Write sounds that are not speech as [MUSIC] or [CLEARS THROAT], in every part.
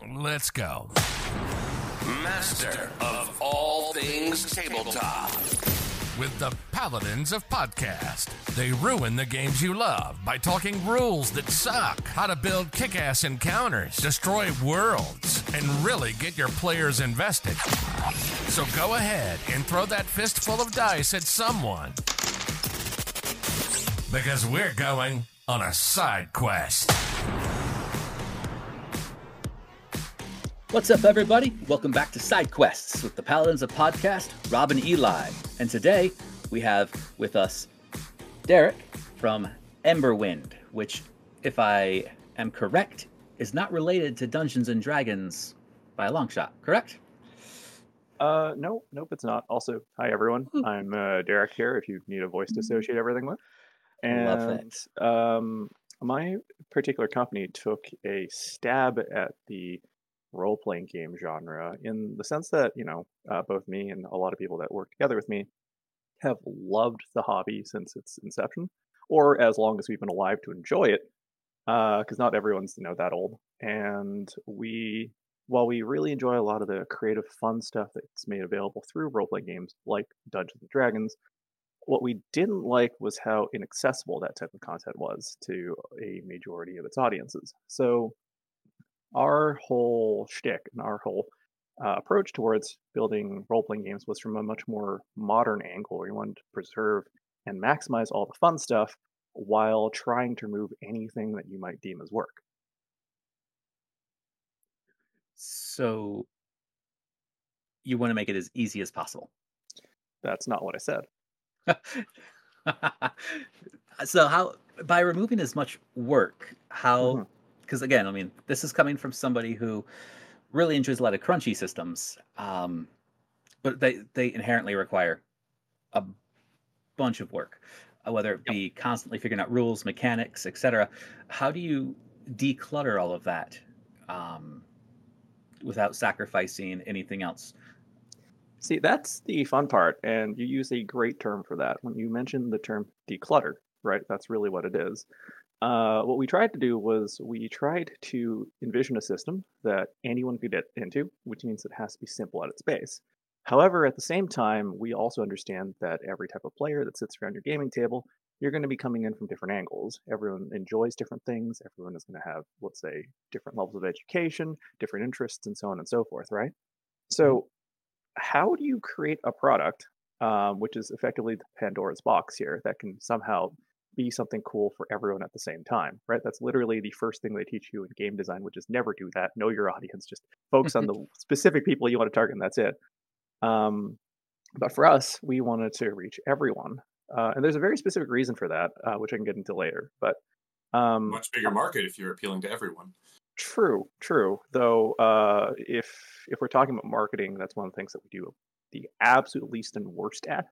Let's go. Master of all things tabletop. With the Paladins of Podcast. They ruin the games you love by talking rules that suck, how to build kick ass encounters, destroy worlds, and really get your players invested. So go ahead and throw that fistful of dice at someone. Because we're going on a side quest. What's up, everybody? Welcome back to Side Quests with the Paladins of Podcast, Rob and Eli. And today we have with us Derek from Emberwind, which, if I am correct, is not related to Dungeons and Dragons by a long shot, correct? Uh, no, nope, it's not. Also, hi everyone. I'm uh, Derek here. If you need a voice to associate everything with, and Love that. um, my particular company took a stab at the role-playing game genre in the sense that you know uh, both me and a lot of people that work together with me have loved the hobby since its inception, or as long as we've been alive to enjoy it. Because not everyone's you know that old, and we while we really enjoy a lot of the creative, fun stuff that's made available through role playing games like Dungeons and Dragons, what we didn't like was how inaccessible that type of content was to a majority of its audiences. So, our whole shtick and our whole uh, approach towards building role playing games was from a much more modern angle. We wanted to preserve and maximize all the fun stuff while trying to remove anything that you might deem as work. So you want to make it as easy as possible. That's not what I said. [LAUGHS] so how by removing as much work, how Mhm. Because again, I mean, this is coming from somebody who really enjoys a lot of crunchy systems, um, but they they inherently require a bunch of work, uh, whether it be constantly figuring out rules, mechanics, etc. How do you declutter all of that um, without sacrificing anything else? See, that's the fun part, and you use a great term for that. When you mentioned the term declutter, right? That's really what it is. Uh, what we tried to do was we tried to envision a system that anyone could get into, which means it has to be simple at its base. However, at the same time, we also understand that every type of player that sits around your gaming table, you're going to be coming in from different angles. Everyone enjoys different things. Everyone is going to have, let's say, different levels of education, different interests, and so on and so forth, right? So, how do you create a product, um, which is effectively the Pandora's box here, that can somehow be something cool for everyone at the same time, right? That's literally the first thing they teach you in game design, which is never do that. Know your audience. Just focus on [LAUGHS] the specific people you want to target, and that's it. Um, but for us, we wanted to reach everyone, uh, and there's a very specific reason for that, uh, which I can get into later. But um, much bigger market if you're appealing to everyone. True, true. Though, uh, if if we're talking about marketing, that's one of the things that we do the absolute least and worst at.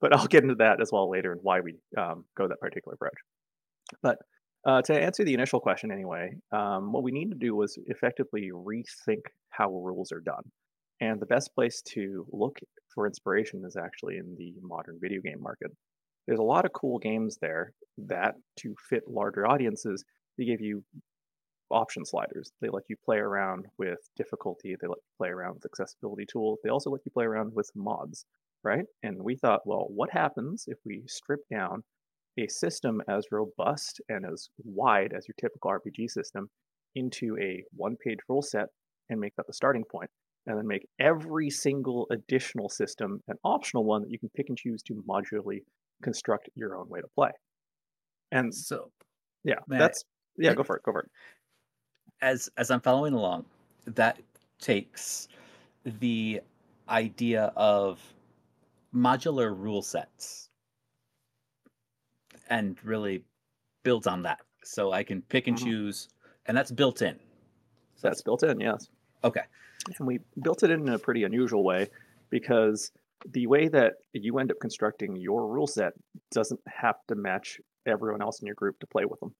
But [LAUGHS] I'll get into that as well later and why we um, go that particular approach. But uh, to answer the initial question, anyway, um, what we need to do was effectively rethink how rules are done. And the best place to look for inspiration is actually in the modern video game market. There's a lot of cool games there that, to fit larger audiences, they give you option sliders. They let you play around with difficulty. They let you play around with accessibility tools. They also let you play around with mods, right? And we thought, well, what happens if we strip down a system as robust and as wide as your typical RPG system into a one page rule set and make that the starting point? And then make every single additional system an optional one that you can pick and choose to modularly construct your own way to play. And So yeah, that's yeah, go for it, go for it. as as I'm following along, that takes the idea of modular rule sets and really builds on that. So I can pick and Mhm. choose, and that's built in. So That's built in, yes. okay. And we built it in a pretty unusual way because the way that you end up constructing your rule set doesn't have to match everyone else in your group to play with them.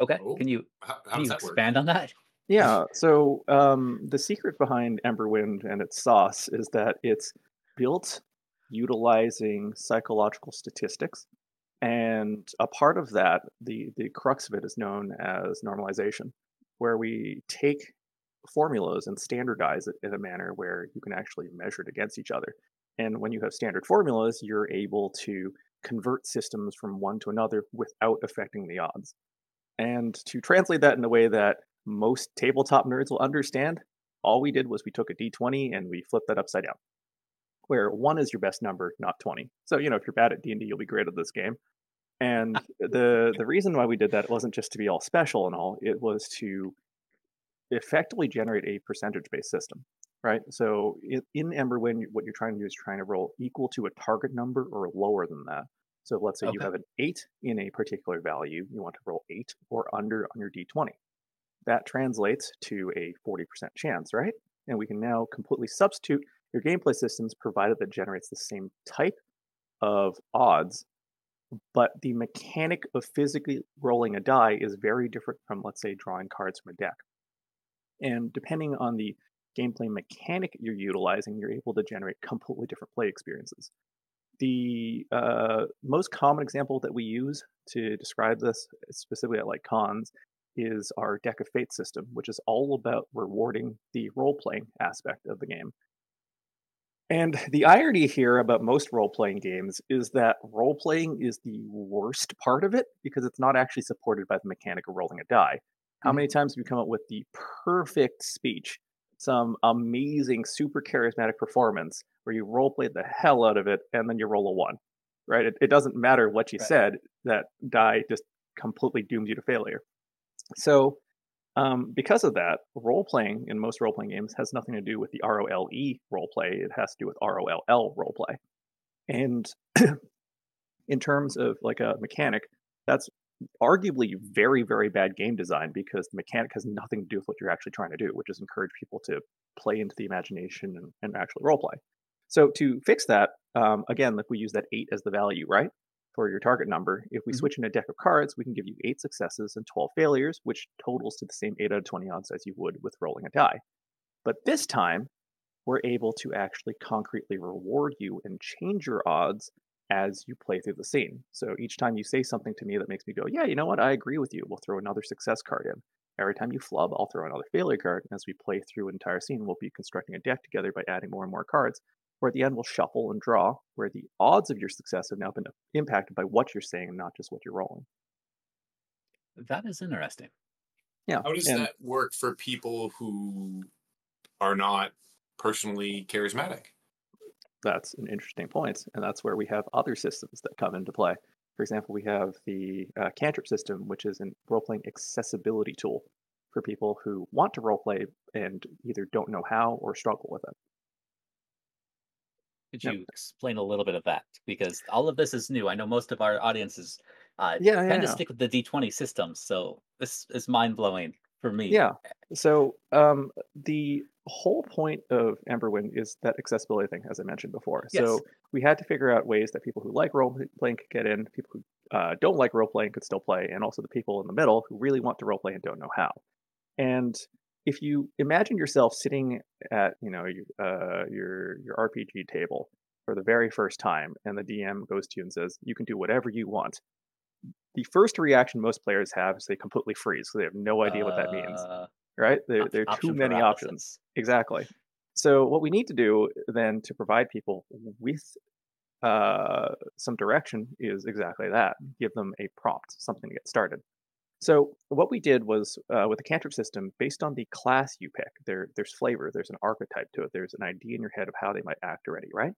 Okay. Oh, Can you How, how can you that work? expand on that? Yeah, so um, the secret behind Emberwind and its sauce is that it's built utilizing psychological statistics. And a part of that, the, the crux of it is known as normalization, where we take formulas and standardize it in a manner where you can actually measure it against each other. And when you have standard formulas, you're able to convert systems from one to another without affecting the odds. And to translate that in a way that most tabletop nerds will understand, all we did was we took a d20 and we flipped that upside down, where one is your best number, not 20. So you know if you're bad at D&D, you'll be great at this game. And [LAUGHS] the the reason why we did that wasn't just to be all special and all; it was to effectively generate a percentage based system, right? So in, in Emberwind, what you're trying to do is trying to roll equal to a target number or lower than that. So let's say you have an eight in a particular value, you want to roll eight or under on your d20. That translates to a 40% chance, right? And we can now completely substitute your gameplay systems provided that generates the same type of odds, but the mechanic of physically rolling a die is very different from, let's say, drawing cards from a deck. And depending on the gameplay mechanic you're utilizing, you're able to generate completely different play experiences. The uh, most common example that we use to describe this, specifically at like cons, is our Deck of Fate system, which is all about rewarding the role playing aspect of the game. And the irony here about most role playing games is that role playing is the worst part of it because it's not actually supported by the mechanic of rolling a die. How Mhm. many times have you come up with the perfect speech, some amazing, super charismatic performance where you role play the hell out of it and then you roll a one, right? It, it doesn't matter what you Right. said, that die just completely dooms you to failure. So, um, because of that, role playing in most role playing games has nothing to do with the ROLE role play. It has to do with ROLL role play. And [CLEARS THROAT] in terms of like a mechanic, that's arguably very, very bad game design because the mechanic has nothing to do with what you're actually trying to do, which is encourage people to play into the imagination and, and actually role play. So to fix that, um, again, like we use that eight as the value, right? For your target number. If we Mhm. switch in a deck of cards, we can give you eight successes and 12 failures, which totals to the same 8 out of 20 odds as you would with rolling a die. But this time, we're able to actually concretely reward you and change your odds as you play through the scene. So each time you say something to me that makes me go, yeah, you know what, I agree with you, we'll throw another success card in. Every time you flub, I'll throw another failure card. And as we play through an entire scene, we'll be constructing a deck together by adding more and more cards. Where at the end, we'll shuffle and draw, where the odds of your success have now been impacted by what you're saying and not just what you're rolling. That is interesting. Yeah. How does and- that work for people who are not personally charismatic? that's an interesting point, and that's where we have other systems that come into play. For example, we have the uh, cantrip system, which is a role-playing accessibility tool for people who want to roleplay and either don't know how or struggle with it. Could Yep. you explain a little bit of that? Because all of this is new. I know most of our audiences uh, Yeah, tend yeah, to yeah. stick with the D20 systems, so this is mind blowing for me. Yeah. So um, the whole point of Emberwind is that accessibility thing, as I mentioned before. Yes. So we had to figure out ways that people who like role playing could get in, people who uh, don't like role playing could still play, and also the people in the middle who really want to role play and don't know how. And if you imagine yourself sitting at you know your uh, your your RPG table for the very first time, and the DM goes to you and says, "You can do whatever you want." The first reaction most players have is they completely freeze because they have no idea what that means Uh, right? There, there are too many paralysis. options. Exactly. So what we need to do then to provide people with uh, some direction is exactly that: give them a prompt, something to get started. So what we did was uh, with the cantrip system, based on the class you pick, there there's flavor, there's an archetype to it, there's an idea in your head of how they might act already, right?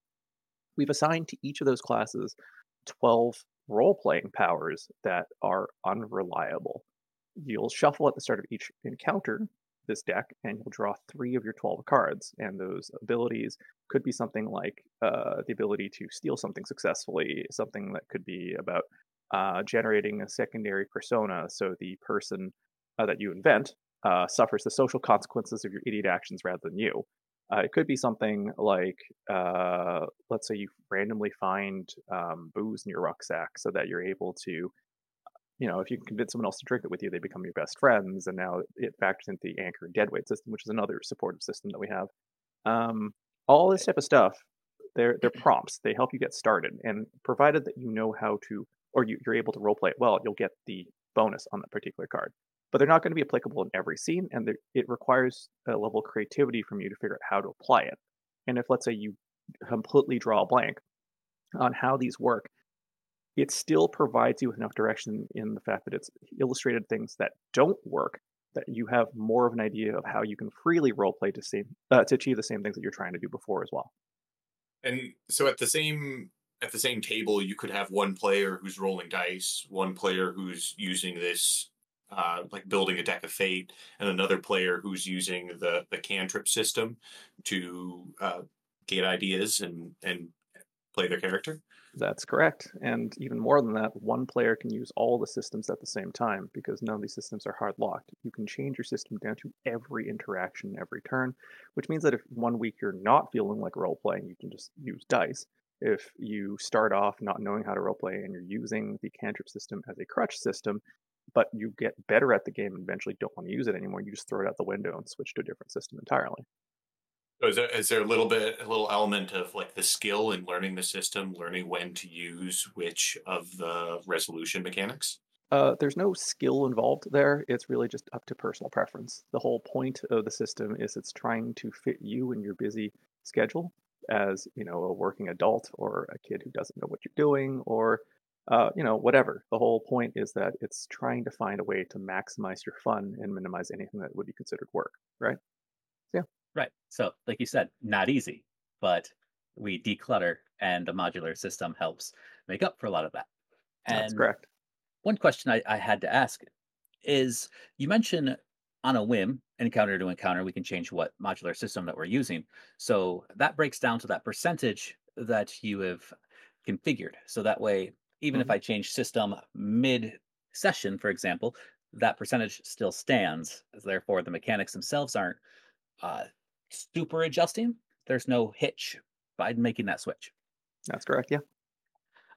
We've assigned to each of those classes 12 role playing powers that are unreliable. You'll shuffle at the start of each encounter this deck, and you'll draw three of your 12 cards. And those abilities could be something like uh, the ability to steal something successfully, something that could be about uh, generating a secondary persona. So the person uh, that you invent uh, suffers the social consequences of your idiot actions rather than you. Uh, it could be something like, uh, let's say you randomly find um, booze in your rucksack so that you're able to, you know, if you can convince someone else to drink it with you, they become your best friends. And now it factors into the anchor and deadweight system, which is another supportive system that we have. Um, all this type of stuff, they're, they're [CLEARS THROAT] prompts. They help you get started. And provided that you know how to, or you, you're able to roleplay it well, you'll get the bonus on that particular card. but they're not going to be applicable in every scene, and it requires a level of creativity from you to figure out how to apply it. And if, let's say, you completely draw a blank on how these work, it still provides you with enough direction in the fact that it's illustrated things that don't work that you have more of an idea of how you can freely roleplay to same uh, to achieve the same things that you're trying to do before as well. And so at the same at the same table, you could have one player who's rolling dice, one player who's using this uh, like building a deck of fate, and another player who's using the the cantrip system to uh, get ideas and and play their character. That's correct. And even more than that, one player can use all the systems at the same time because none of these systems are hard locked. You can change your system down to every interaction, every turn, which means that if one week you're not feeling like role playing, you can just use dice. If you start off not knowing how to role play and you're using the cantrip system as a crutch system, but you get better at the game and eventually don't want to use it anymore, you just throw it out the window and switch to a different system entirely. So is there, is there a little bit, a little element of like the skill in learning the system, learning when to use which of the resolution mechanics? Uh, there's no skill involved there. It's really just up to personal preference. The whole point of the system is it's trying to fit you and your busy schedule as you know a working adult or a kid who doesn't know what you're doing or uh, you know whatever. The whole point is that it's trying to find a way to maximize your fun and minimize anything that would be considered work. Right? Yeah. Right. So, like you said, not easy, but we declutter, and the modular system helps make up for a lot of that. That's And correct. one question I, I had to ask is you mentioned on a whim, encounter to encounter, we can change what modular system that we're using. So that breaks down to that percentage that you have configured. So that way, even if Mhm. I change system mid session, for example, that percentage still stands. Therefore, the mechanics themselves aren't uh, super adjusting. There's no hitch by making that switch. That's correct. Yeah.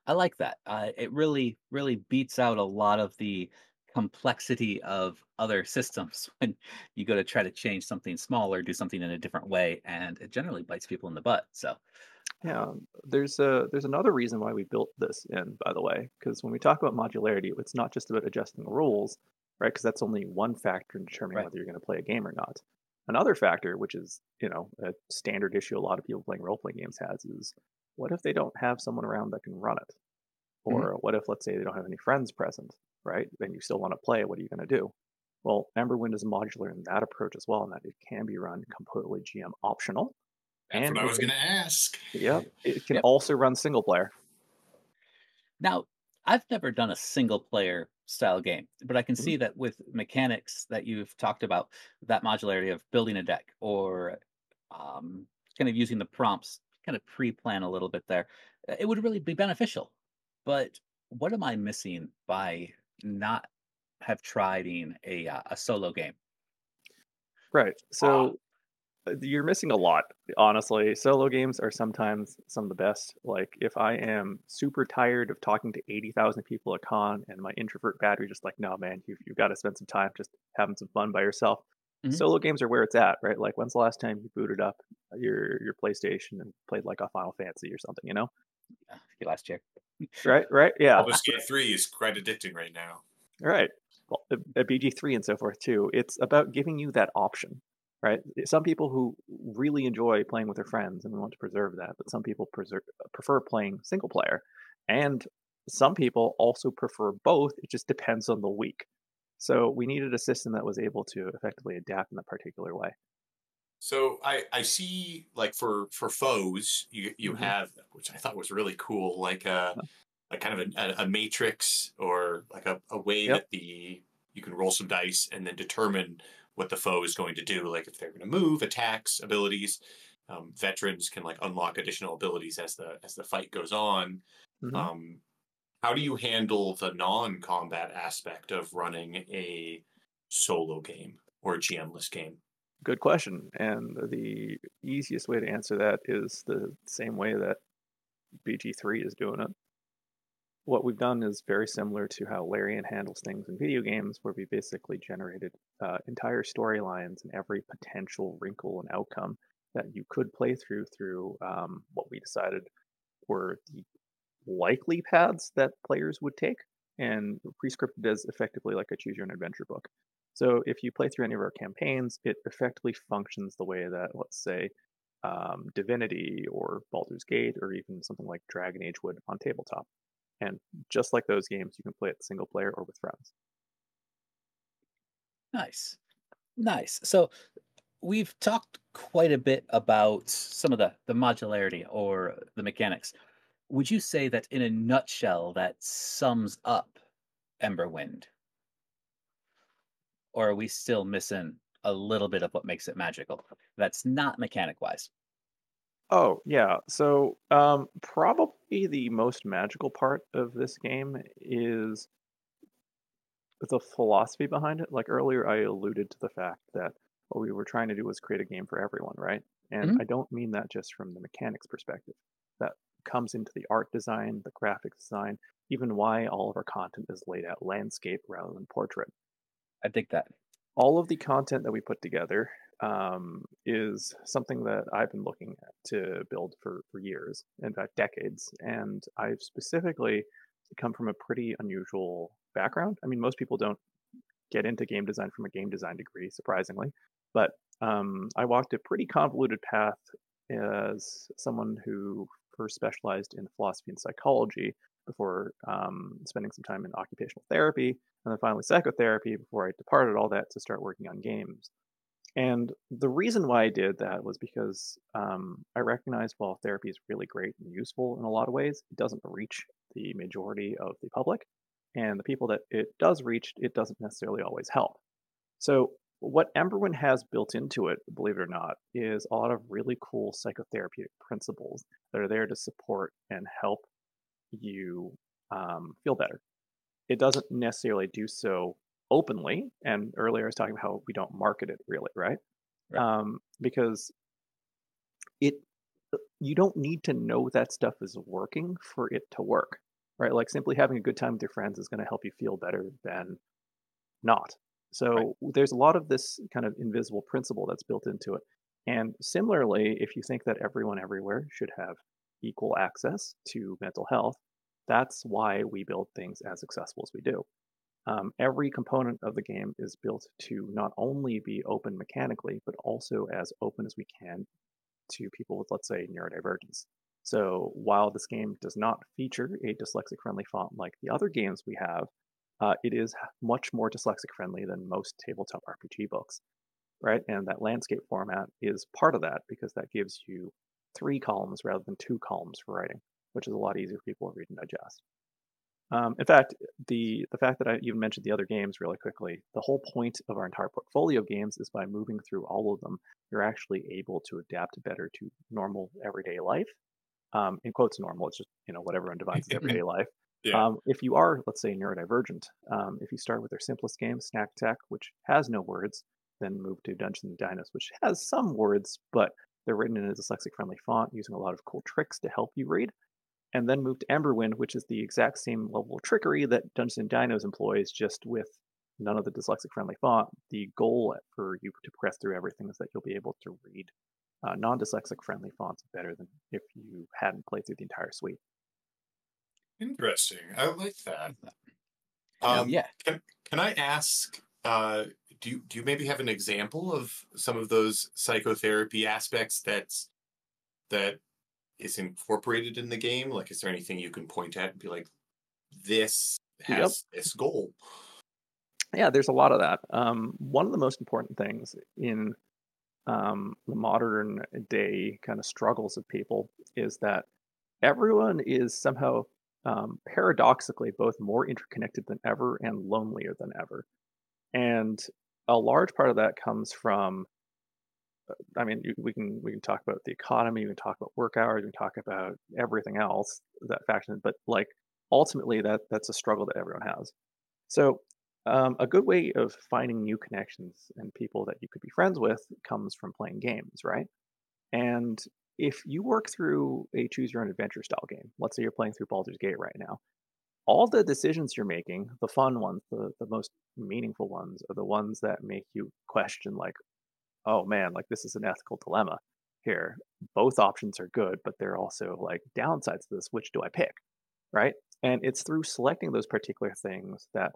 I like that. Uh, it really, really beats out a lot of the complexity of other systems [LAUGHS] when you go to try to change something small or do something in a different way, and it generally bites people in the butt. So, Yeah, there's a there's another reason why we built this in, by the way, because when we talk about modularity, it's not just about adjusting the rules, right? Because that's only one factor in determining Right. whether you're going to play a game or not. Another factor, which is you know a standard issue a lot of people playing role playing games has, is what if they don't have someone around that can run it, Mhm. or what if let's say they don't have any friends present, right? Then you still want to play. What are you going to do? Well, Emberwind is modular in that approach as well, in that it can be run completely GM optional. That's And what I was going to ask. Yep, it can Yep. also run single player. now I've never done a single player style game, but I can Mhm. see that with mechanics that you've talked about, that modularity of building a deck or um, kind of using the prompts, kind of pre plan a little bit there, it would really be beneficial. But what am I missing by not have tried in a, uh, a solo game? Right. So uh, you're missing a lot, honestly. Solo games are sometimes some of the best. Like if I am super tired of talking to 80,000 people at con and my introvert battery just like, no, man, you've, you've got to spend some time just having some fun by yourself. Mhm. Solo games are where it's at, right? Like when's the last time you booted up your your PlayStation and played like a Final Fantasy or something, you know? Uh, last year. Right, right, yeah. Baldur's Gate 3 is quite addicting right now. Right. Well, a- a BG3 and so forth too. It's about giving you that option, right? Some people who really enjoy playing with their friends and we want to preserve that, but some people preserve, prefer playing single player. And some people also prefer both. It just depends on the week. So we needed a system that was able to effectively adapt in that particular way. So I I see like for for foes you you Mhm. have which I thought was really cool like a like kind of a, a, a matrix or like a, a way Yep. that the you can roll some dice and then determine what the foe is going to do like if they're going to move attacks abilities um, veterans can like unlock additional abilities as the as the fight goes on Mhm. um, how do you handle the non-combat aspect of running a solo game or a GMless game Good question. And the easiest way to answer that is the same way that BG3 is doing it. What we've done is very similar to how Larian handles things in video games, where we basically generated uh, entire storylines and every potential wrinkle and outcome that you could play through through um, what we decided were the likely paths that players would take, and prescripted as effectively like a choose your own adventure book. So if you play through any of our campaigns, it effectively functions the way that, let's say, um, Divinity or Baldur's Gate or even something like Dragon Age would on tabletop. And just like those games, you can play it single player or with friends. Nice. Nice. So we've talked quite a bit about some of the the modularity or the mechanics. Would you say that in a nutshell that sums up Emberwind? Or are we still missing a little bit of what makes it magical? That's not mechanic wise. Oh, yeah. So, um, probably the most magical part of this game is the philosophy behind it. Like earlier, I alluded to the fact that what we were trying to do was create a game for everyone, right? And Mhm. I don't mean that just from the mechanics perspective. That comes into the art design, the graphics design, even why all of our content is laid out landscape rather than portrait. I dig that. All of the content that we put together um, is something that I've been looking at to build for, for years, in fact, decades. And I've specifically come from a pretty unusual background. I mean, most people don't get into game design from a game design degree, surprisingly. But um, I walked a pretty convoluted path as someone who first specialized in philosophy and psychology before um, spending some time in occupational therapy and then finally psychotherapy before I departed all that to start working on games. And the reason why I did that was because um, I recognized while therapy is really great and useful in a lot of ways, it doesn't reach the majority of the public. And the people that it does reach, it doesn't necessarily always help. So, what Emberwind has built into it, believe it or not, is a lot of really cool psychotherapeutic principles that are there to support and help you um, feel better. It doesn't necessarily do so openly. And earlier I was talking about how we don't market it really, right? Right. Um, because it you don't need to know that stuff is working for it to work, right? Like simply having a good time with your friends is going to help you feel better than not. So there's a lot of this kind of invisible principle that's built into it. And similarly, if you think that everyone everywhere should have equal access to mental health, that's why we build things as accessible as we do. Um, every component of the game is built to not only be open mechanically, but also as open as we can to people with, let's say, neurodivergence. So while this game does not feature a dyslexic friendly font like the other games we have, uh, it is much more dyslexic friendly than most tabletop RPG books, right? And that landscape format is part of that because that gives you three columns rather than two columns for writing, which is a lot easier for people to read and digest. Um, in fact, the the fact that I even mentioned the other games really quickly, the whole point of our entire portfolio of games is by moving through all of them, you're actually able to adapt better to normal everyday life. Um, in quotes, normal. It's just you know what everyone defines as [LAUGHS] everyday life. Yeah. Um, if you are, let's say, neurodivergent, um, if you start with their simplest game, Snack Tech, which has no words, then move to Dungeons and Dinos, which has some words, but they're written in a dyslexic-friendly font using a lot of cool tricks to help you read and then move to Emberwind, which is the exact same level of trickery that Dungeons and Dinos employs, just with none of the dyslexic friendly font. The goal for you to press through everything is that you'll be able to read uh, non dyslexic friendly fonts better than if you hadn't played through the entire suite. Interesting. I like that. Um, Um, yeah. Can Can I ask? Uh, do you do you maybe have an example of some of those psychotherapy aspects that's that is incorporated in the game? Like, is there anything you can point at and be like, this has this goal? Yeah, there's a lot of that. Um, one of the most important things in um, the modern day kind of struggles of people is that everyone is somehow um, paradoxically both more interconnected than ever and lonelier than ever. And a large part of that comes from I mean, we can we can talk about the economy, we can talk about work hours, we can talk about everything else that faction, but like ultimately that that's a struggle that everyone has. So um, a good way of finding new connections and people that you could be friends with comes from playing games, right? And if you work through a choose your own adventure style game, let's say you're playing through Baldur's Gate right now, all the decisions you're making, the fun ones, the, the most meaningful ones, are the ones that make you question, like, oh man, like this is an ethical dilemma here. Both options are good, but they're also like downsides to this. Which do I pick? Right. And it's through selecting those particular things that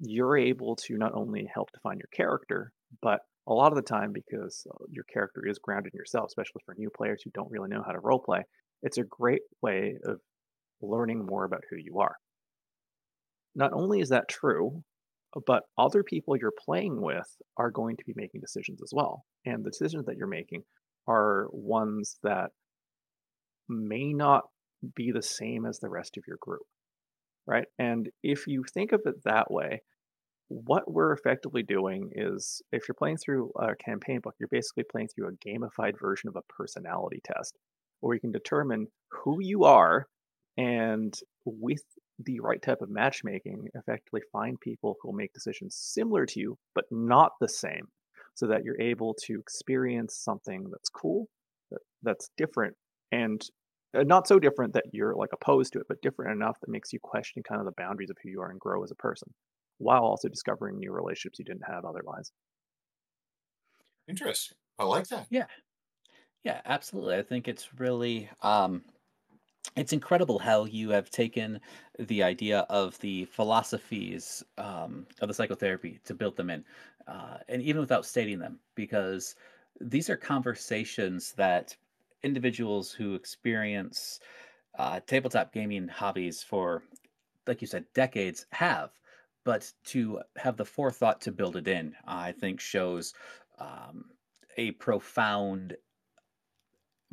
you're able to not only help define your character, but a lot of the time, because uh, your character is grounded in yourself, especially for new players who don't really know how to role play, it's a great way of learning more about who you are. Not only is that true, but other people you're playing with are going to be making decisions as well. And the decisions that you're making are ones that may not be the same as the rest of your group. Right. And if you think of it that way, what we're effectively doing is if you're playing through a campaign book, you're basically playing through a gamified version of a personality test where you can determine who you are and with the right type of matchmaking, effectively find people who will make decisions similar to you, but not the same, so that you're able to experience something that's cool, that, that's different, and uh, not so different that you're like opposed to it, but different enough that makes you question kind of the boundaries of who you are and grow as a person, while also discovering new relationships you didn't have otherwise. Interesting. I like that. Yeah. Yeah, absolutely. I think it's really um it's incredible how you have taken the idea of the philosophies um, of the psychotherapy to build them in, uh, and even without stating them, because these are conversations that individuals who experience uh, tabletop gaming hobbies for, like you said, decades have. But to have the forethought to build it in, I think shows um, a profound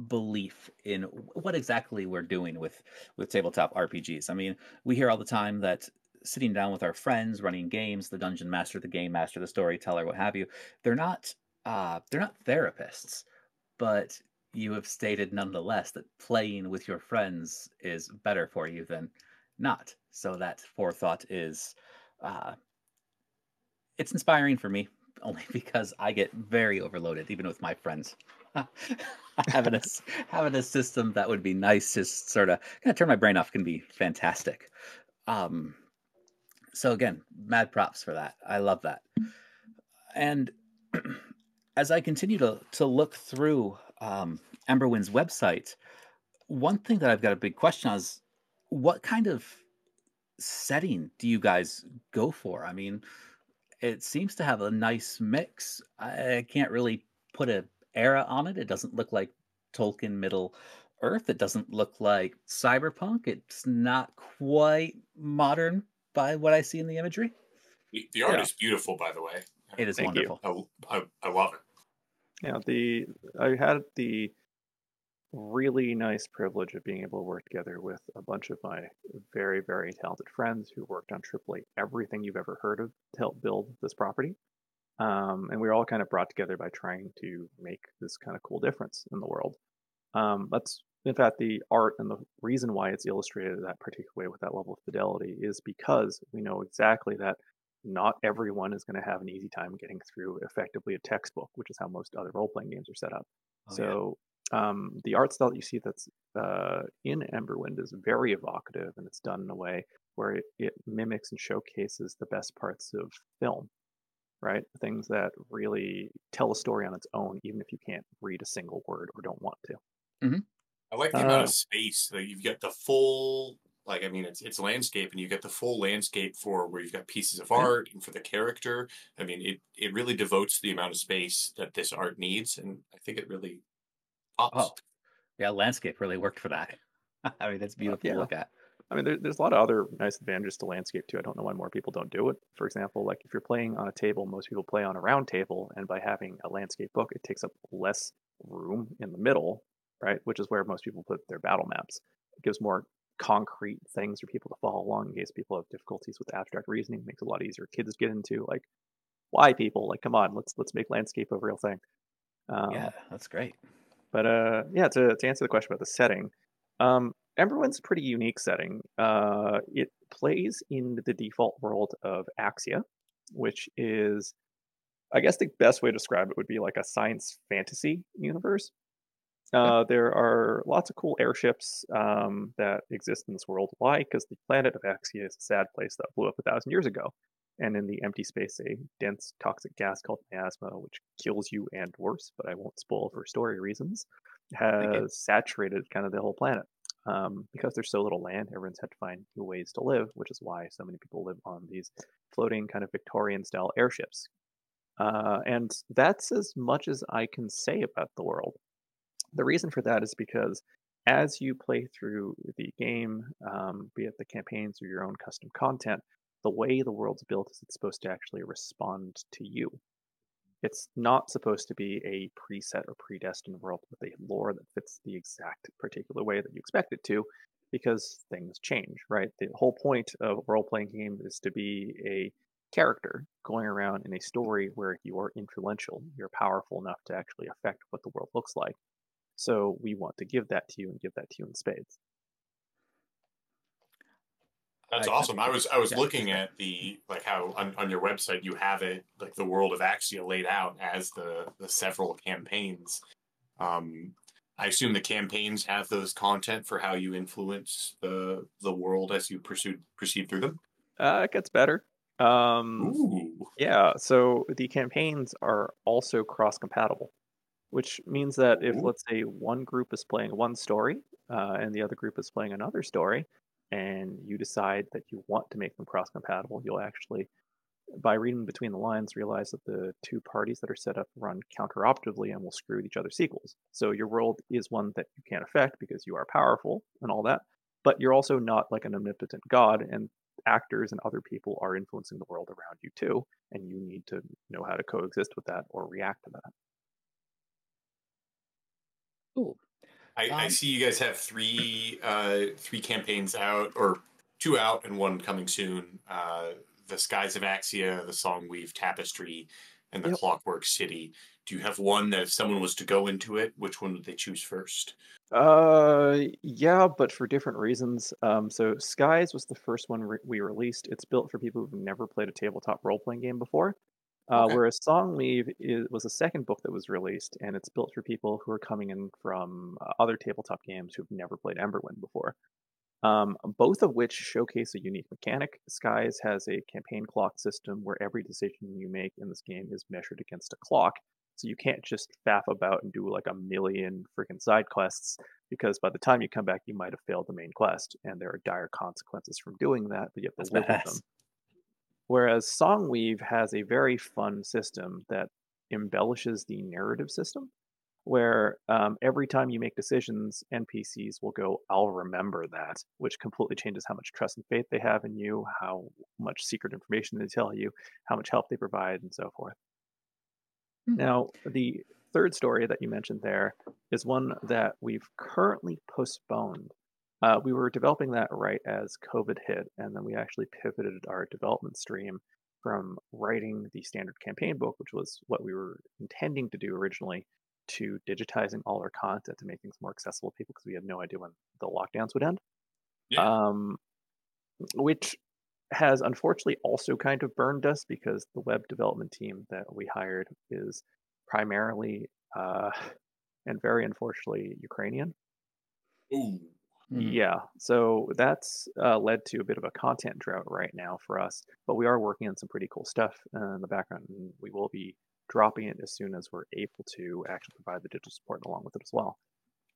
belief in what exactly we're doing with with tabletop RPGs. I mean, we hear all the time that sitting down with our friends, running games, the dungeon master, the game master, the storyteller, what have you, they're not uh, they're not therapists, but you have stated nonetheless that playing with your friends is better for you than not. So that forethought is uh, it's inspiring for me only [LAUGHS] because I get very overloaded even with my friends. [LAUGHS] having a having a system that would be nice, just sort of kind of turn my brain off, can be fantastic. Um, so again, mad props for that. I love that. And [CLEARS THROAT] as I continue to to look through um, Emberwind's website, one thing that I've got a big question on is what kind of setting do you guys go for? I mean, it seems to have a nice mix. I can't really put a era on it. It doesn't look like Tolkien Middle Earth. It doesn't look like cyberpunk. It's not quite modern by what I see in the imagery. The, the art yeah. is beautiful, by the way. It is Thank wonderful. I, I, I love it. Yeah, the I had the really nice privilege of being able to work together with a bunch of my very, very talented friends who worked on AAA everything you've ever heard of to help build this property. Um, and we were all kind of brought together by trying to make this kind of cool difference in the world. Um, that's in fact the art and the reason why it's illustrated that particular way with that level of fidelity is because we know exactly that not everyone is going to have an easy time getting through effectively a textbook, which is how most other role playing games are set up. Oh, so. Um, the art style that you see that's uh, in Emberwind is very evocative, and it's done in a way where it, it mimics and showcases the best parts of film right? Things that really tell a story on its own, even if you can't read a single word or don't want to. Mm-hmm. I like the uh, amount of space. Like you've got the full, like I mean, it's it's landscape, and you get the full landscape for where you've got pieces of art and for the character. I mean, it it really devotes the amount of space that this art needs, and I think it really pops. Oh, yeah, landscape really worked for that. [LAUGHS] I mean, that's beautiful yeah. to look at. I mean, there, there's a lot of other nice advantages to landscape too. I don't know why more people don't do it. For example, like if you're playing on a table, most people play on a round table, and by having a landscape book, it takes up less room in the middle, right? Which is where most people put their battle maps. It gives more concrete things for people to follow along in case people have difficulties with abstract reasoning. It makes it a lot easier. Kids get into like, why people like, come on, let's let's make landscape a real thing. Um, yeah, that's great. But uh, yeah, to to answer the question about the setting, um, Emberwind's a pretty unique setting. Uh, it plays in the default world of Axia, which is, I guess, the best way to describe it would be like a science fantasy universe. Uh, there are lots of cool airships um, that exist in this world. Why? Because the planet of Axia is a sad place that blew up a thousand years ago. And in the empty space, a dense toxic gas called miasma, which kills you and worse, but I won't spoil for story reasons, has saturated kind of the whole planet um, because there's so little land, everyone's had to find new ways to live, which is why so many people live on these floating kind of Victorian style airships. Uh, and that's as much as I can say about the world. The reason for that is because as you play through the game, um, be it the campaigns or your own custom content, the way the world's built is it's supposed to actually respond to you. It's not supposed to be a preset or predestined world with a lore that fits the exact particular way that you expect it to, because things change, right? The whole point of a role playing game is to be a character going around in a story where you are influential, you're powerful enough to actually affect what the world looks like. So we want to give that to you and give that to you in spades. That's I- awesome. I was I was yeah. looking at the like how on, on your website you have it like the world of Axia laid out as the the several campaigns. Um, I assume the campaigns have those content for how you influence the the world as you pursue proceed through them. Uh, it gets better. Um, Ooh, Yeah, so the campaigns are also cross compatible, which means that if, Ooh. let's say, one group is playing one story uh, and the other group is playing another story, and you decide that you want to make them cross compatible, you'll actually, by reading between the lines, realize that the two parties that are set up run counteroperatively and will screw with each other's sequels. So your world is one that you can't affect because you are powerful and all that, but you're also not like an omnipotent god, and actors and other people are influencing the world around you too, and you need to know how to coexist with that or react to that. Cool. I, I Um, see you guys have three uh, three campaigns out or two out and one coming soon. Uh, the Skies of Axia, the Songweave Tapestry, and the Yep. Clockwork City. Do you have one that if someone was to go into it, which one would they choose first? Uh, yeah, but for different reasons. Um, so Skies was the first one re- we released. It's built for people who've never played a tabletop role playing game before. Uh, Okay. Whereas Songweave is, was the second book that was released, and it's built for people who are coming in from uh, other tabletop games who've never played Emberwind before. Um, both of which showcase a unique mechanic. Skies has a campaign clock system where every decision you make in this game is measured against a clock. So you can't just faff about and do like a million freaking side quests because by the time you come back, you might have failed the main quest, and there are dire consequences from doing that, but you have That's to live with them. Whereas Songweave has a very fun system that embellishes the narrative system, where um, every time you make decisions, NPCs will go, I'll remember that, which completely changes how much trust and faith they have in you, how much secret information they tell you, how much help they provide, and so forth. Hmm. Now, the third story that you mentioned there is one that we've currently postponed. Uh, we were developing that right as COVID hit, and then we actually pivoted our development stream from writing the standard campaign book, which was what we were intending to do originally, to digitizing all our content to make things more accessible to people because we had no idea when the lockdowns would end. Yeah. Um, which has unfortunately also kind of burned us because the web development team that we hired is primarily uh, and very unfortunately Ukrainian. Ooh, Mm. Yeah, so that's uh, led to a bit of a content drought right now for us, but we are working on some pretty cool stuff uh, in the background, and we will be dropping it as soon as we're able to actually provide the digital support along with it as well.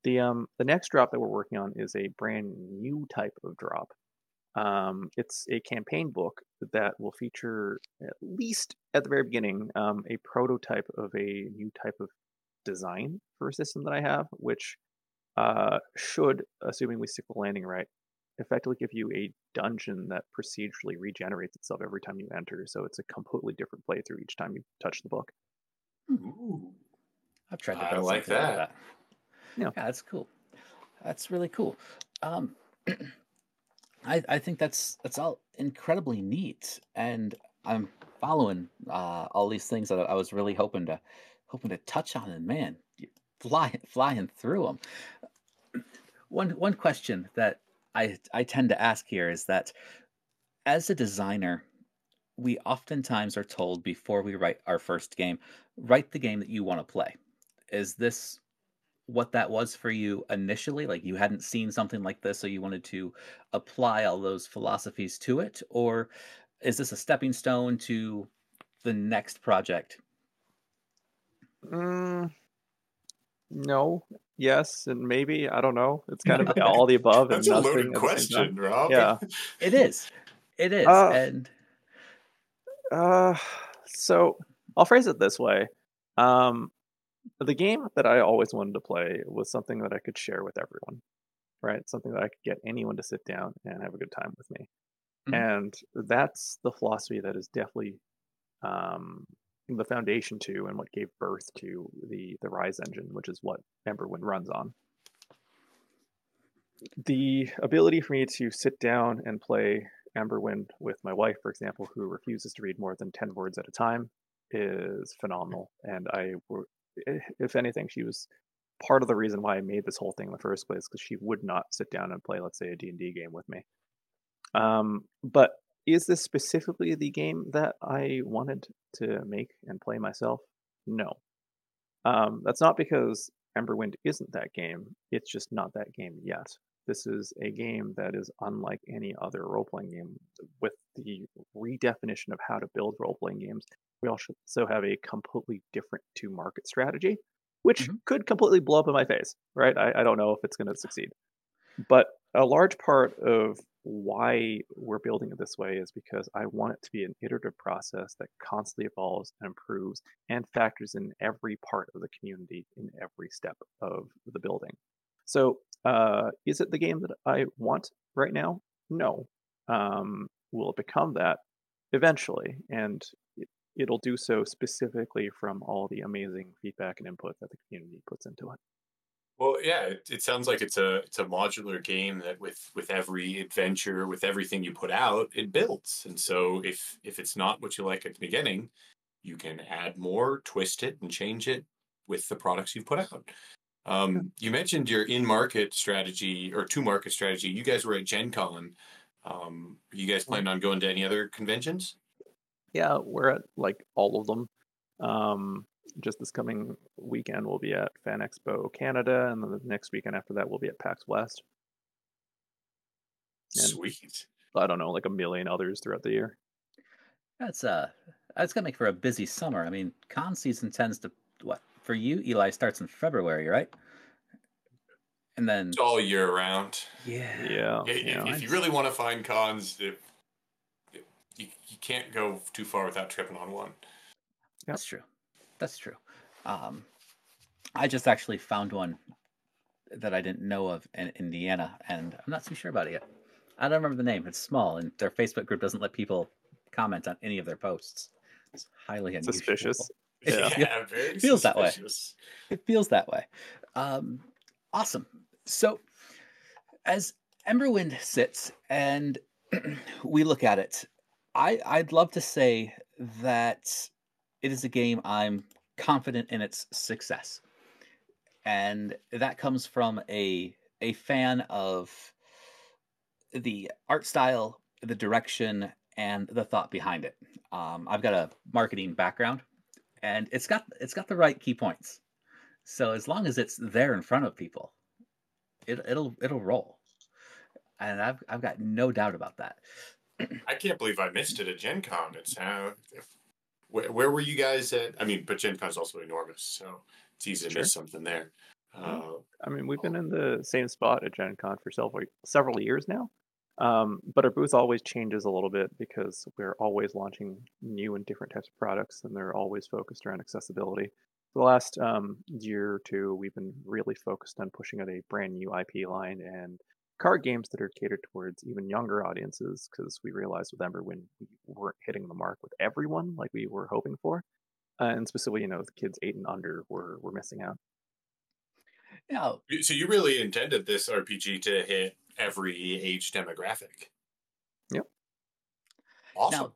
The um the next drop that we're working on is a brand new type of drop. Um, it's a campaign book that will feature at least at the very beginning um, a prototype of a new type of design for a system that I have, which uh, should, assuming we stick the landing right, effectively give you a dungeon that procedurally regenerates itself every time you enter. So it's a completely different playthrough each time you touch the book. ooh. I've tried to I like that. that. Yeah. yeah, that's cool. That's really cool. Um, [CLEARS THROAT] I I think that's that's all incredibly neat, and I'm following uh, all these things that I was really hoping to hoping to touch on, and man, you- flying [LAUGHS] flying through them. One one question that I I tend to ask here is that as a designer, we oftentimes are told before we write our first game, write the game that you want to play. Is this what that was for you initially? Like you hadn't seen something like this, so you wanted to apply all those philosophies to it? Or is this a stepping stone to the next project? Mm, no, yes, and maybe. I don't know. It's kind of [LAUGHS] all the above and That's a loaded at the same time. question, Rob. Yeah. [LAUGHS] It is. It is. Uh, and Uh, so I'll phrase it this way. Um, the game that I always wanted to play was something that I could share with everyone, right? Something that I could get anyone to sit down and have a good time with me. Mhm. And that's the philosophy that is definitely um, the foundation to and what gave birth to the the Rise engine, which is what Emberwind runs on. The ability for me to sit down and play Emberwind with my wife, for example, who refuses to read more than 10 words at a time, is phenomenal. And I, if anything, she was part of the reason why I made this whole thing in the first place, because she would not sit down and play, let's say, a D&D game with me. Um, but is this specifically the game that I wanted to make and play myself? No. Um, that's not because Emberwind isn't that game. It's just not that game yet. This is a game that is unlike any other role playing game with the redefinition of how to build role playing games. We also have a completely different to market strategy, which Mhm. could completely blow up in my face, right? I, I don't know if it's going to succeed. But a large part of why we're building it this way is because I want it to be an iterative process that constantly evolves and improves and factors in every part of the community in every step of the building. So, uh, is it the game that I want right now? No. Um, will it become that eventually? And it, it'll do so specifically from all the amazing feedback and input that the community puts into it. Well, yeah, it, it sounds like it's a it's a modular game that with with every adventure, with everything you put out, it builds. And so if if it's not what you like at the beginning, you can add more, twist it, and change it with the products you've put out. Um, you mentioned your in-market strategy or to-market strategy. You guys were at Gen Con. Um, you guys planning on going to any other conventions? Yeah, we're at like all of them. Um, just this coming weekend, we'll be at Fan Expo Canada, and then the next weekend after that, we'll be at PAX West. And- Sweet. I don't know, like a million others throughout the year. That's uh, that's gonna make for a busy summer. I mean, con season tends to what for you, Eli starts in February, right? And then It's all year round. yeah, Yeah, Yeah, if- yeah. if, you really want to find cons, if, you, you can't go too far without tripping on one. That's true. That's true. Um, I just actually found one that I didn't know of in Indiana, and I'm not too sure about it yet. I don't remember the name. It's small, and their Facebook group doesn't let people comment on any of their posts. It's highly unusual. Suspicious. [LAUGHS] Yeah. Yeah, very Feels that way. It feels that way. Um, awesome. So, as Emberwind sits and [CLEARS THROAT] we look at it, I, I'd love to say that it is a game I'm confident in its success, and that comes from a a fan of the art style, the direction, and the thought behind it. Um, I've got a marketing background, and it's got it's got the right key points. So as long as it's there in front of people, it, it'll it'll roll, and I've I've got no doubt about that. I can't believe I missed it at Gen Con. It's how. Where, where were you guys at? I mean, but Gen Con's also enormous, so it's easy to Sure. miss something there. Uh, I mean, we've been in the same spot at Gen Con for several several years now. Um, but our booth always changes a little bit because we're always launching new and different types of products, and they're always focused around accessibility. For the last um, year or two, we've been really focused on pushing out a brand new IP line and card games that are catered towards even younger audiences because we realized with Emberwind we weren't hitting the mark with everyone like we were hoping for. Uh, and specifically, you know, the kids eight and under were, were missing out. Yeah. so you really intended this RPG to hit every age demographic. Yep. Awesome. now,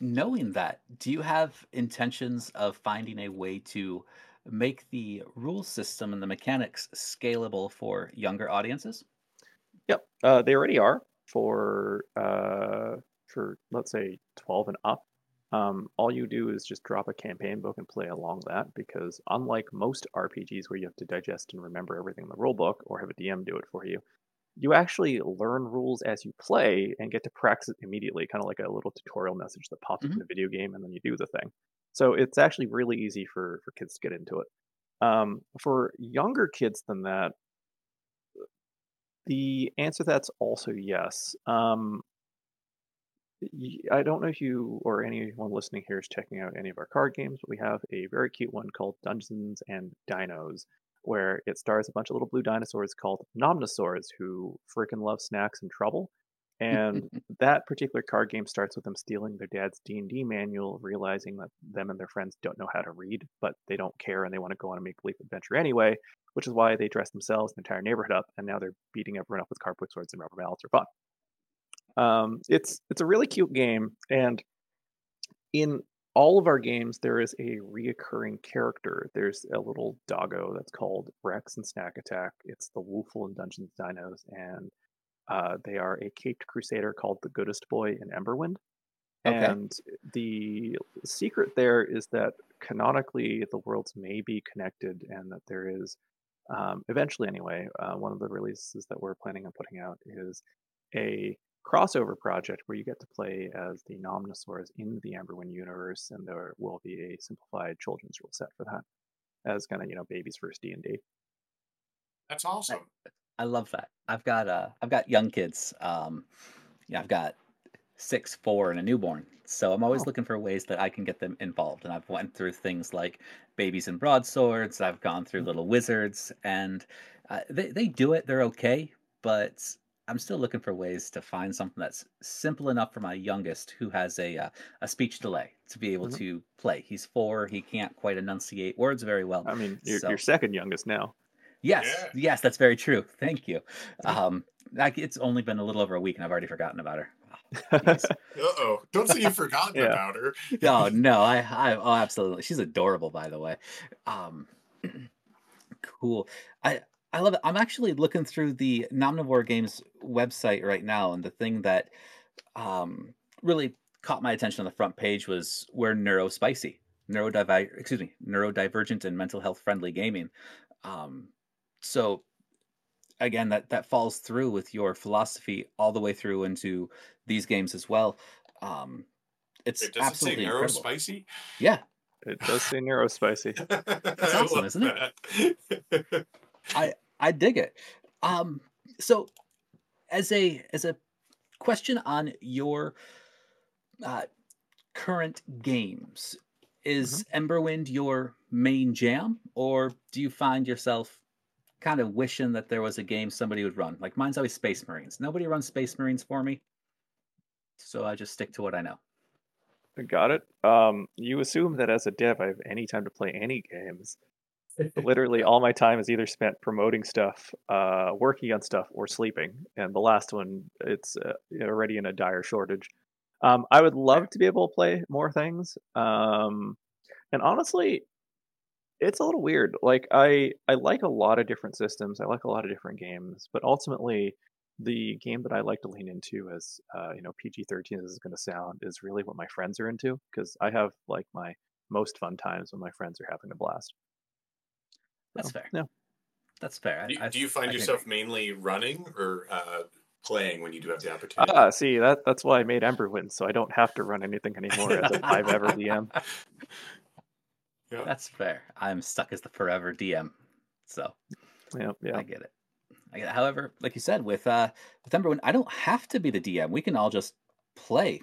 knowing that, do you have intentions of finding a way to make the rule system and the mechanics scalable for younger audiences? Yep, uh, they already are for uh, for let's say twelve and up. Um, all you do is just drop a campaign book and play along that because unlike most RPGs where you have to digest and remember everything in the rule book or have a DM do it for you, you actually learn rules as you play and get to practice it immediately, kind of like a little tutorial message that pops up in the video game and then you do the thing. So it's actually really easy for for kids to get into it. Um, for younger kids than that, the answer to that's also yes. Um, I don't know if you or anyone listening here is checking out any of our card games, but we have a very cute one called Dungeons and Dinos, where it stars a bunch of little blue dinosaurs called Nomnosaurs who freaking love snacks and trouble. And [LAUGHS] that particular card game starts with them stealing their dad's D&D manual, realizing that them and their friends don't know how to read, but they don't care and they want to go on a make-believe adventure anyway, which is why they dress themselves and the entire neighborhood up, and now they're beating everyone up with cardboard swords and rubber mallets for fun. Um, it's it's a really cute game, and in all of our games, there is a reoccurring character. There's a little doggo that's called Rex and Snack Attack. It's the Woofle in Dungeons Dinos, and uh, they are a caped crusader called the Goodest Boy in Emberwind. Okay. And the secret there is that canonically the worlds may be connected, and that there is, um, eventually anyway, uh, one of the releases that we're planning on putting out is a crossover project where you get to play as the Nomnosaurs in the Emberwind universe, and there will be a simplified children's rule set for that, as kind of you know baby's first D and D. That's awesome. I love that. I've got uh I've got young kids. Um yeah, I've got six, four, and a newborn. So I'm always Oh. looking for ways that I can get them involved. And I've went through things like babies and broadswords. I've gone through little wizards, and uh, they they do it. They're okay, but I'm still looking for ways to find something that's simple enough for my youngest, who has a uh, a speech delay, to be able Mhm. to play. He's four. He can't quite enunciate words very well. I mean, you're, So- you're second youngest now. Yes, Yeah. yes, that's very true. Thank you. Um, like it's only been a little over a week, and I've already forgotten about her. [LAUGHS] Uh oh! Don't say you've forgotten Yeah. about her. [LAUGHS] oh no, I, I, oh, absolutely. She's adorable, by the way. Um, [CLEARS THROAT] cool. I, I love it. I'm actually looking through the Nomnivore Games website right now, and the thing that, um, really caught my attention on the front page was we're neurospicy, neurodiver, excuse me, neurodivergent and mental health friendly gaming. Um, so again, that that falls through with your philosophy all the way through into these games as well. Um, it's It doesn't say absolutely incredible. spicy. Yeah, It does say neurospicy. That's [LAUGHS] awesome, isn't it? [LAUGHS] I I dig it. Um, so as a as a question on your uh, current games, is Emberwind your main jam, or do you find yourself kind of wishing that there was a game somebody would run? Like mine's always Space Marines. Nobody runs Space Marines for me, so I just stick to what I know. Got it. Um, you assume that as a dev, I have any time to play any games. Literally, all my time is either spent promoting stuff, uh, working on stuff, or sleeping. And the last one, it's uh, already in a dire shortage. Um, I would love to be able to play more things. Um, and honestly, it's a little weird. Like I, I like a lot of different systems. I like a lot of different games, but ultimately, the game that I like to lean into, as uh, you know, PG thirteen is going to sound, is really what my friends are into because I have like my most fun times when my friends are having a blast. That's So, fair. Yeah. That's fair. do, I- I- do you find can yourself agree. mainly running or uh, playing when you do have the opportunity? Ah, see that that's why I made Emberwind, so I don't have to run anything anymore as a [LAUGHS] five ever DM. [LAUGHS] Yeah. That's fair. I'm stuck as the forever DM, so Yeah, yeah. I get it. I get it. However, like you said, with uh with Emberwind, I don't have to be the DM. We can all just play.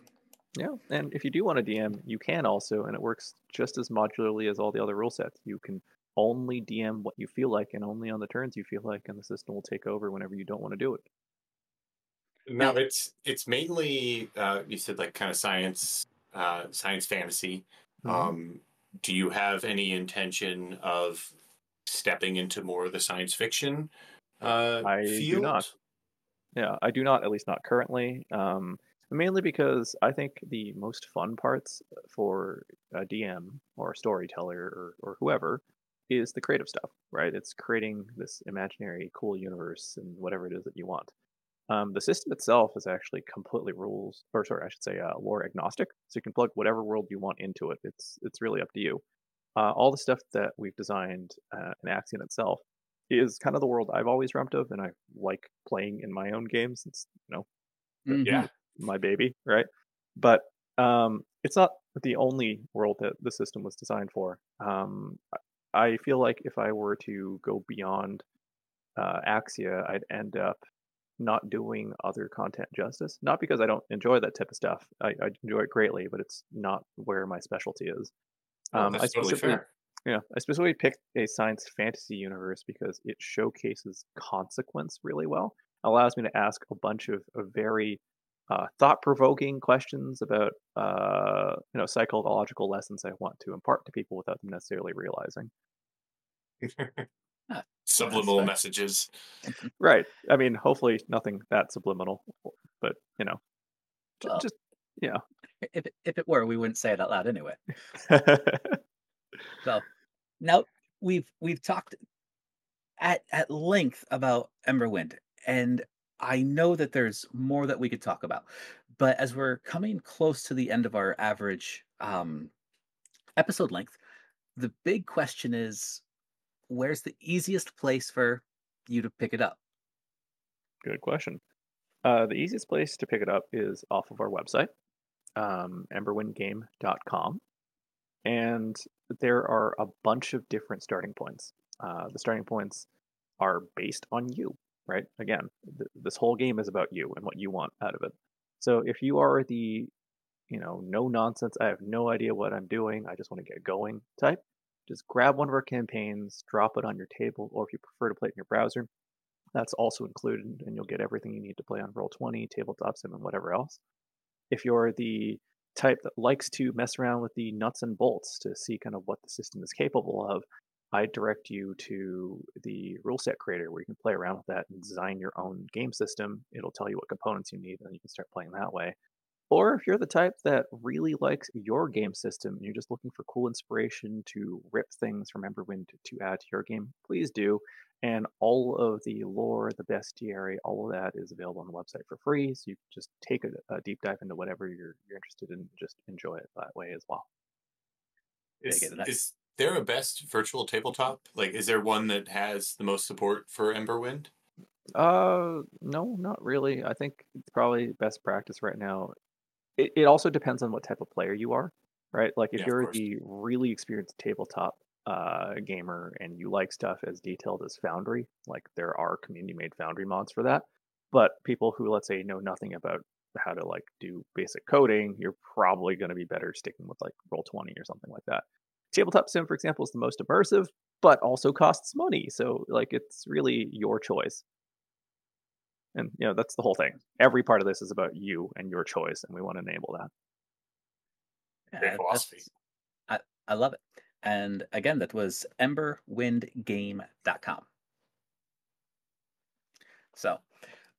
Yeah, and if you do want a DM, you can also, and it works just as modularly as all the other rule sets. You can only DM what you feel like, and only on the turns you feel like, and the system will take over whenever you don't want to do it. No, it's it's mainly uh, you said like kind of science, uh, science fantasy. Mhm. Um, do you have any intention of stepping into more of the science fiction uh, I do not. Yeah, I do not, at least not currently. Um, mainly because I think the most fun parts for a DM or a storyteller or, or whoever is the creative stuff, right? It's creating this imaginary, cool universe and whatever it is that you want. Um, the system itself is actually completely rules, or sorry, I should say uh, lore agnostic. So you can plug whatever world you want into it. It's it's really up to you. Uh, all the stuff that we've designed uh, in Axion itself is kind of the world I've always dreamt of, and I like playing in my own games. It's you know Mhm. Yeah. my baby, right? But um, it's not the only world that the system was designed for. Um, I- I feel like if I were to go beyond uh, Axia, I'd end up not doing other content justice. Not because I don't enjoy that type of stuff. I, I enjoy it greatly, but it's not where my specialty is. Oh, Um, I that's totally specifically fair. yeah, I specifically picked a science fantasy universe because it showcases consequence really well. Allows me to ask a bunch of, of very uh, thought-provoking questions about uh, you know psychological lessons I want to impart to people without them necessarily realizing. [LAUGHS] Ah, Subliminal fair. messages. Right. I mean, hopefully nothing that subliminal, but you know, Well, just yeah. If it, if it were, we wouldn't say it out loud anyway. [LAUGHS] So now we've we've talked at at length about Emberwind, and I know that there's more that we could talk about. But as we're coming close to the end of our average um, episode length, the big question is, where's the easiest place for you to pick it up? Good question. Uh, the easiest place to pick it up is off of our website, um, emberwindgame.com. And there are a bunch of different starting points. Uh, the starting points are based on you, right? Again, th- this whole game is about you and what you want out of it. So if you are the, you know, no nonsense, I have no idea what I'm doing, I just want to get going type, just grab one of our campaigns, drop it on your table, or if you prefer to play it in your browser, that's also included, and you'll get everything you need to play on Roll20, Tabletop Sim, and whatever else. If you're the type that likes to mess around with the nuts and bolts to see kind of what the system is capable of, I direct you to the rule set creator where you can play around with that and design your own game system. It'll tell you what components you need, and you can start playing that way. Or if you're the type that really likes your game system and you're just looking for cool inspiration to rip things from Emberwind to, to add to your game, please do. And all of the lore, the bestiary, all of that is available on the website for free. So you can just take a, a deep dive into whatever you're you're interested in, and just enjoy it that way as well. Is, is there a best virtual tabletop? Like, is there one that has the most support for Emberwind? Uh, no, not really. I think it's probably best practice right now. It, it also depends on what type of player you are, right? Like if Yeah, you're the really experienced tabletop uh gamer and you like stuff as detailed as Foundry, like there are community made Foundry mods for that. But people who let's say know nothing about how to like do basic coding, you're probably going to be better sticking with like Roll20 or something like that. Tabletop Sim, for example, is the most immersive, but also costs money. So like it's really your choice. And you know, that's the whole thing. Every part of this is about you and your choice, and we want to enable that. Yeah, Great that's- philosophy. I, I love it. And again, that was emberwindgame.com. So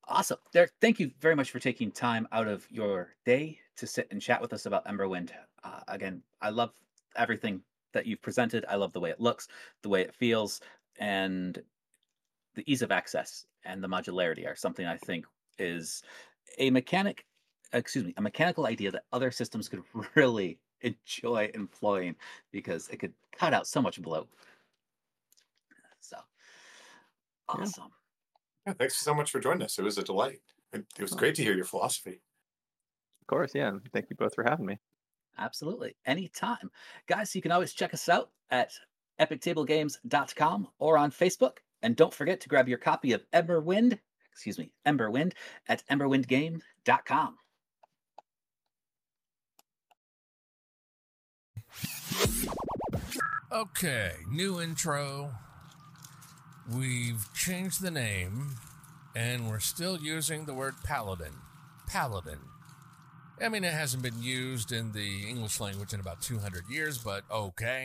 awesome. Derek, thank you very much for taking time out of your day to sit and chat with us about Emberwind. Uh, again, I love everything that you've presented. I love the way it looks, the way it feels, and the ease of access and the modularity are something I think is a mechanic, excuse me, a mechanical idea that other systems could [LAUGHS] really enjoy employing because it could cut out so much bloat. So awesome. Yeah, thanks so much for joining us. It was a delight. It, it was Oh. great to hear your philosophy. Of course, yeah. And thank you both for having me. Absolutely. Anytime. Guys, you can always check us out at epictablegames.com or on Facebook. And don't forget to grab your copy of Emberwind, excuse me, Emberwind at emberwindgame.com. Okay, new intro. We've changed the name, and we're still using the word paladin. Paladin. I mean, it hasn't been used in the English language in about 200 years, but okay.